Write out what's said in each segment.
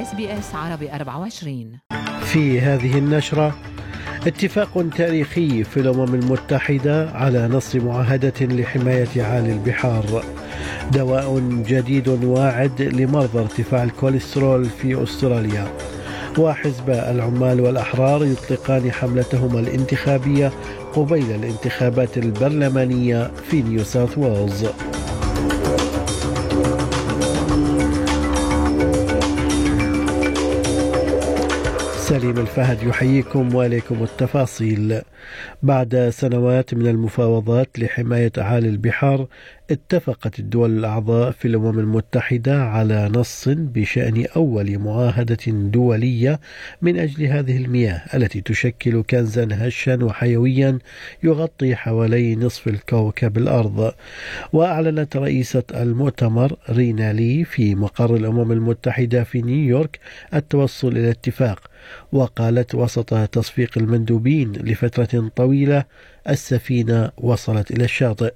SBS عربي 24 في هذه النشرة اتفاق تاريخي في الأمم المتحدة على نص معاهدة لحماية عالي البحار. دواء جديد واعد لمرضى ارتفاع الكوليسترول في أستراليا. وحزب العمال والأحرار يطلقان حملتهما الانتخابية قبيل الانتخابات البرلمانية في نيو ساوث ويلز. سليم الفهد يحييكم وإليكم التفاصيل. بعد سنوات من المفاوضات لحماية أعالي البحار اتفقت الدول الأعضاء في الأمم المتحدة على نص بشأن أول معاهدة دولية من أجل هذه المياه التي تشكل كنزا هشا وحيويا يغطي حوالي نصف الكوكب الأرض. وأعلنت رئيسة المؤتمر رينا لي في مقر الأمم المتحدة في نيويورك التوصل إلى اتفاق وقالت وسط تصفيق المندوبين لفترة طويلة السفينة وصلت إلى الشاطئ.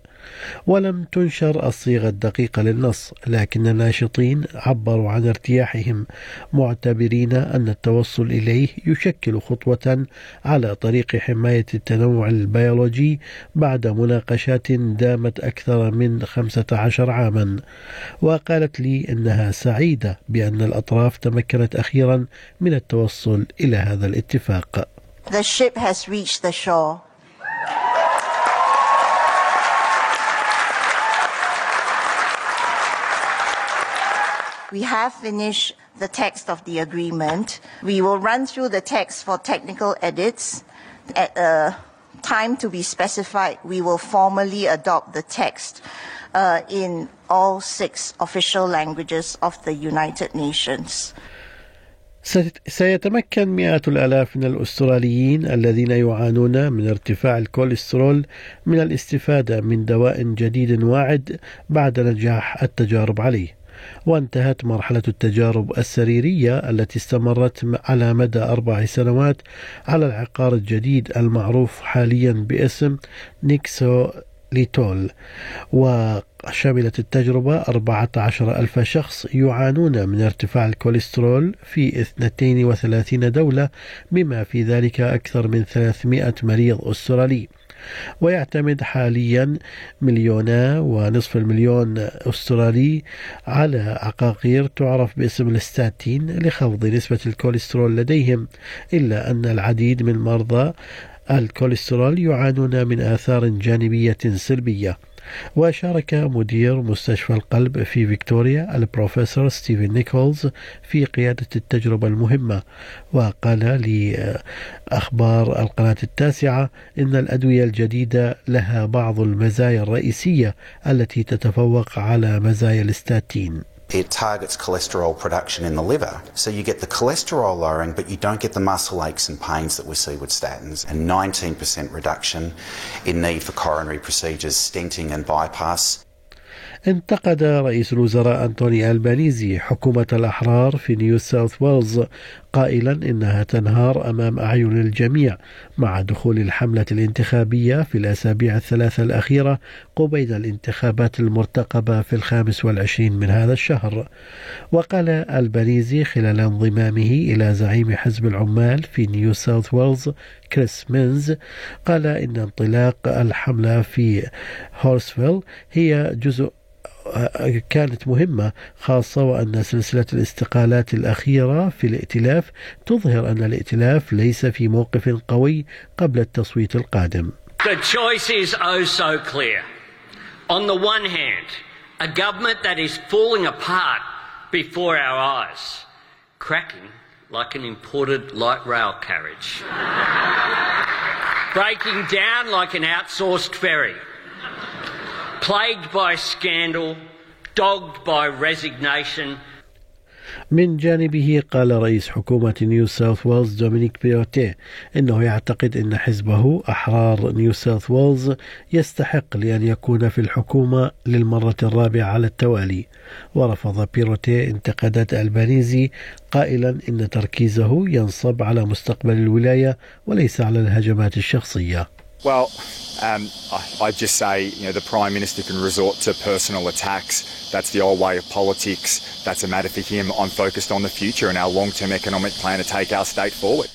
ولم تنشر الصيغة الدقيقة للنص لكن الناشطين عبروا عن ارتياحهم معتبرين أن التوصل إليه يشكل خطوة على طريق حماية التنوع البيولوجي بعد مناقشات دامت أكثر من 15 عاما. وقالت لي إنها سعيدة بأن الأطراف تمكنت أخيرا من التوصل إلى هذا الاتفاق. The ship has reached the shore. We have finished the text of the agreement. We will run through the text for technical edits. At a time to be specified, we will formally adopt the text uh, in all six official languages of the United Nations. سيتمكن مئات الآلاف من الأستراليين الذين يعانون من ارتفاع الكوليسترول من الاستفادة من دواء جديد واعد بعد نجاح التجارب عليه وانتهت مرحلة التجارب السريرية التي استمرت على مدى أربع سنوات على العقار الجديد المعروف حاليا باسم Nexletol. وشملت التجربة 14 ألف شخص يعانون من ارتفاع الكوليسترول في 32 دولة بما في ذلك أكثر من 300 مريض أسترالي. ويعتمد حاليا مليونا ونصف المليون أسترالي على عقاقير تعرف باسم الستاتين لخفض نسبة الكوليسترول لديهم إلا أن العديد من مرضى الكوليسترول يعانون من آثار جانبية سلبية. وشارك مدير مستشفى القلب في فيكتوريا البروفيسور ستيفن نيكولز في قيادة التجربة المهمة. وقال لأخبار القناة التاسعة إن الأدوية الجديدة لها بعض المزايا الرئيسية التي تتفوق على مزايا الستاتين It targets cholesterol production in the liver. So you get the cholesterol lowering, but you don't get the muscle aches and pains that we see with statins, and 19% reduction in need for coronary procedures, stenting, and bypass. انتقد رئيس الوزراء أنتوني ألبانيزي حكومة الأحرار في نيو ساوث ويلز قائلا إنها تنهار أمام أعين الجميع مع دخول الحملة الانتخابية في الأسابيع الثلاثة الأخيرة قبيل الانتخابات المرتقبة في الخامس والعشرين من هذا الشهر. وقال ألبانيزي خلال انضمامه إلى زعيم حزب العمال في نيو ساوث ويلز كريس مينز قال إن انطلاق الحملة في هيرستفيل هي جزء كانت مهمة خاصة وأن سلسلة الاستقالات الأخيرة في الائتلاف تظهر أن الائتلاف ليس في موقف قوي قبل التصويت القادم. The choice is oh so clear. On the one hand, a government that is falling apart before our eyes, cracking like an imported light rail carriage, breaking down like an outsourced ferry plagued by scandal, dogged by resignation. من جانبه قال رئيس حكومة نيو ساوث ويلز دومينيك بيروتي إنه يعتقد أن حزبه أحرار نيو ساوث ويلز يستحق لأن يكون في الحكومة للمرة الرابعة على التوالي ورفض بيروتي انتقادات ألبانيزي قائلا إن تركيزه ينصب على مستقبل الولاية وليس على الهجمات الشخصية Well, um, I, would just say, you know, the Prime Minister can resort to personal attacks. That's the old way of politics. That's a matter for him. I'm focused on the future and our long-term economic plan to take our state forward.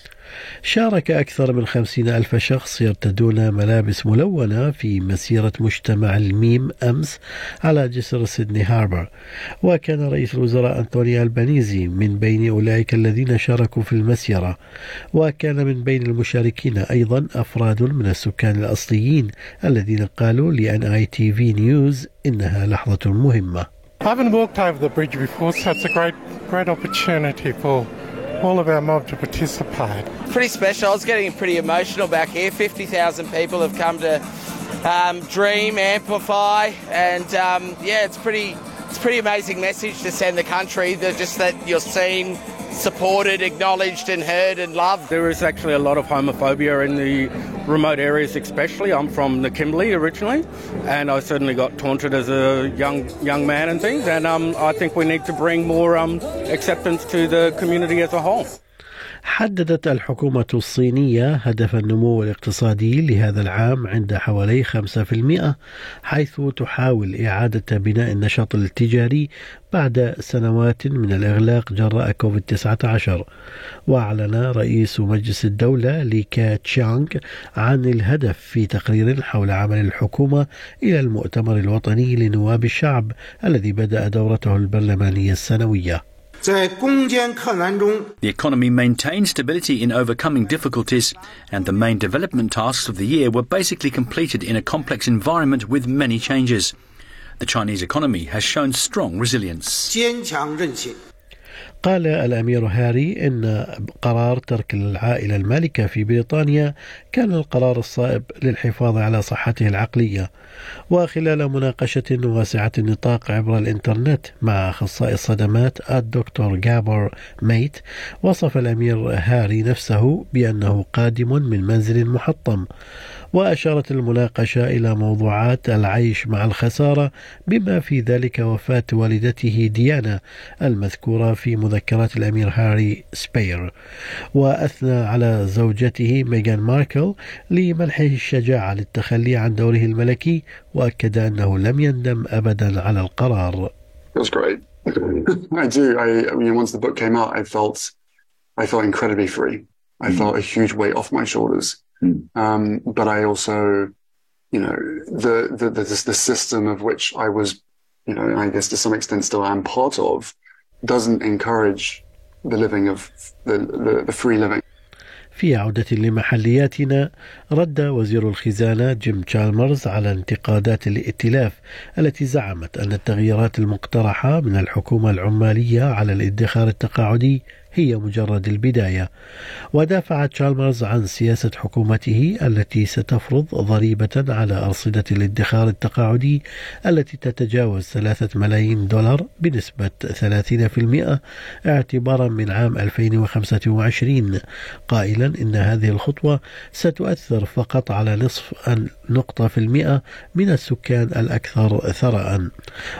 شارك أكثر من خمسين ألف شخص يرتدون ملابس ملونة في مسيرة مجتمع الميم أمس على جسر سيدني هاربر. وكان رئيس الوزراء أنطوني ألبانيزي من بين أولئك الذين شاركوا في المسيرة. وكان من بين المشاركين أيضا أفراد من السكان الأصليين الذين قالوا ل NITV News إنها لحظة مهمة. I haven't walked over the bridge before, so it's a great, great opportunity for all of our mob to participate. Pretty special. I was getting pretty emotional back here. 50,000 people have come to um, dream, amplify, and um, yeah, it's pretty. It's a pretty amazing message to send the country. That just that you're seen, supported, acknowledged, and heard and loved. There is actually a lot of homophobia in the remote areas, especially. I'm from the Kimberley originally, and I certainly got taunted as a young young man and things. And um, I think we need to bring more um, acceptance to the community as a whole. حددت الحكومة الصينية هدف النمو الاقتصادي لهذا العام عند حوالي 5% حيث تحاول إعادة بناء النشاط التجاري بعد سنوات من الإغلاق جراء كوفيد 19 وأعلن رئيس مجلس الدولة ليكا تشانغ عن الهدف في تقرير حول عمل الحكومة إلى المؤتمر الوطني لنواب الشعب الذي بدأ دورته البرلمانية السنوية. The economy maintained stability in overcoming difficulties, and the main development tasks of the year were basically completed in a complex environment with many changes. The Chinese economy has shown strong resilience. قال الأمير هاري إن قرار ترك العائلة المالكة في بريطانيا كان القرار الصائب للحفاظ على صحته العقلية. وخلال مناقشة واسعة النطاق عبر الإنترنت مع أخصائي الصدمات الدكتور جابر ميت وصف الأمير هاري نفسه بأنه قادم من منزل محطم. وأشارت المناقشة إلى موضوعات العيش مع الخسارة بما في ذلك وفاة والدته ديانا المذكورة في مذكرات الأمير هاري Spare وأثنى على زوجته ميغان ماركل لمنحه الشجاعة للتخلي عن دوره الملكي وأكد أنه لم يندم أبدا على القرار It was great. I do. I, I mean, once the book came out, I felt, I felt incredibly free. I mm. felt a huge weight off my shoulders. Mm. Um, but I also, you know, the, the, the, the system of which I was, you know, I guess to some extent still am part of, doesn't encourage the living of the, the, the free living. في عودة لمحلياتنا رد وزير الخزانة جيم تشالمرز على انتقادات الائتلاف التي زعمت أن التغييرات المقترحة من الحكومة العمالية على الادخار التقاعدي هي مجرد البداية. ودافع تشالمرز عن سياسة حكومته التي ستفرض ضريبة على أرصدة الادخار التقاعدي التي تتجاوز ثلاثة ملايين دولار بنسبة 30% اعتبارا من عام 2025 قائلا إن هذه الخطوة ستؤثر فقط على نصف نقطة في المئة من السكان الأكثر ثراء.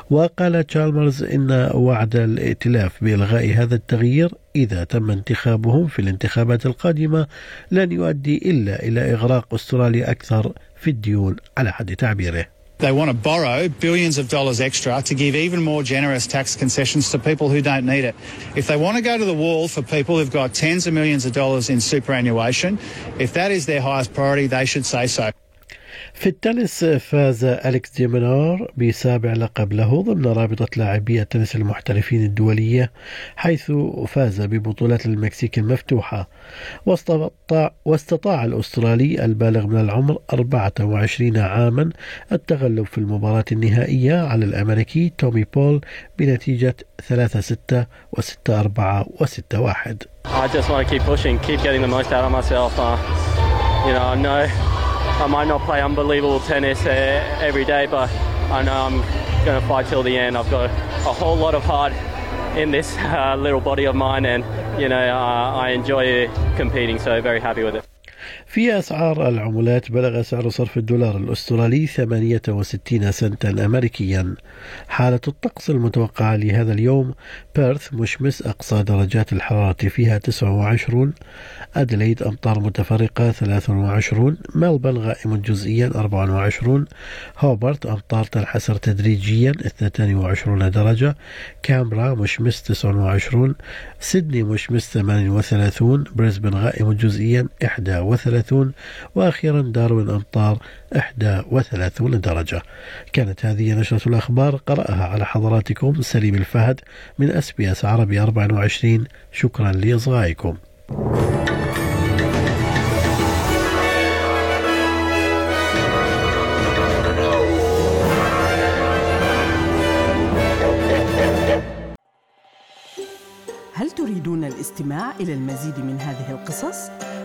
وقال تشالمرز إن وعد الائتلاف بإلغاء هذا التغيير إذا تم انتخابهم في الانتخابات القادمة لن يؤدي إلا إلى إغراق أستراليا أكثر في الديون على حد تعبيره They want to borrow billions of dollars extra to give even more generous tax concessions to people who don't need it. If they want to go to the wall for people who've got tens of millions of dollars in superannuation, if that is their highest priority, they should say so. في التنس فاز أليكس ديمينار بسابع لقب له ضمن رابطة لاعبي التنس المحترفين الدولية حيث فاز ببطولات المكسيك المفتوحة واستطاع, واستطاع الأسترالي البالغ من العمر 24 عاما التغلب في المباراة النهائية على الأمريكي تومي بول بنتيجة 3-6 و6-4 و6-1 I just want to keep pushing, keep getting the most out of myself. Uh, you know, I know I might not play unbelievable tennis uh, every day, but I know I'm going to fight till the end. I've got a whole lot of heart in this uh, little body of mine, and you know uh, I enjoy competing, so very happy with it. في أسعار العملات بلغ سعر صرف الدولار الأسترالي 68 سنتا أمريكيا. حالة الطقس المتوقعة لهذا اليوم بيرث مشمس أقصى درجات الحرارة فيها 29 أدليد أمطار متفرقة 23 ملبن غائم جزئيا 24 هوبرت أمطار تنحسر تدريجيا 22 درجة كامبرا مشمس 29 سيدني مشمس 38 بريسبن غائم جزئيا 31 وأخيرا داروين أمطار 31 درجة. كانت هذه نشرة الأخبار قرأها على حضراتكم سليم الفهد من أس بي أس عربي 24 شكرا لإصغائكم. هل تريدون الاستماع إلى المزيد من هذه القصص؟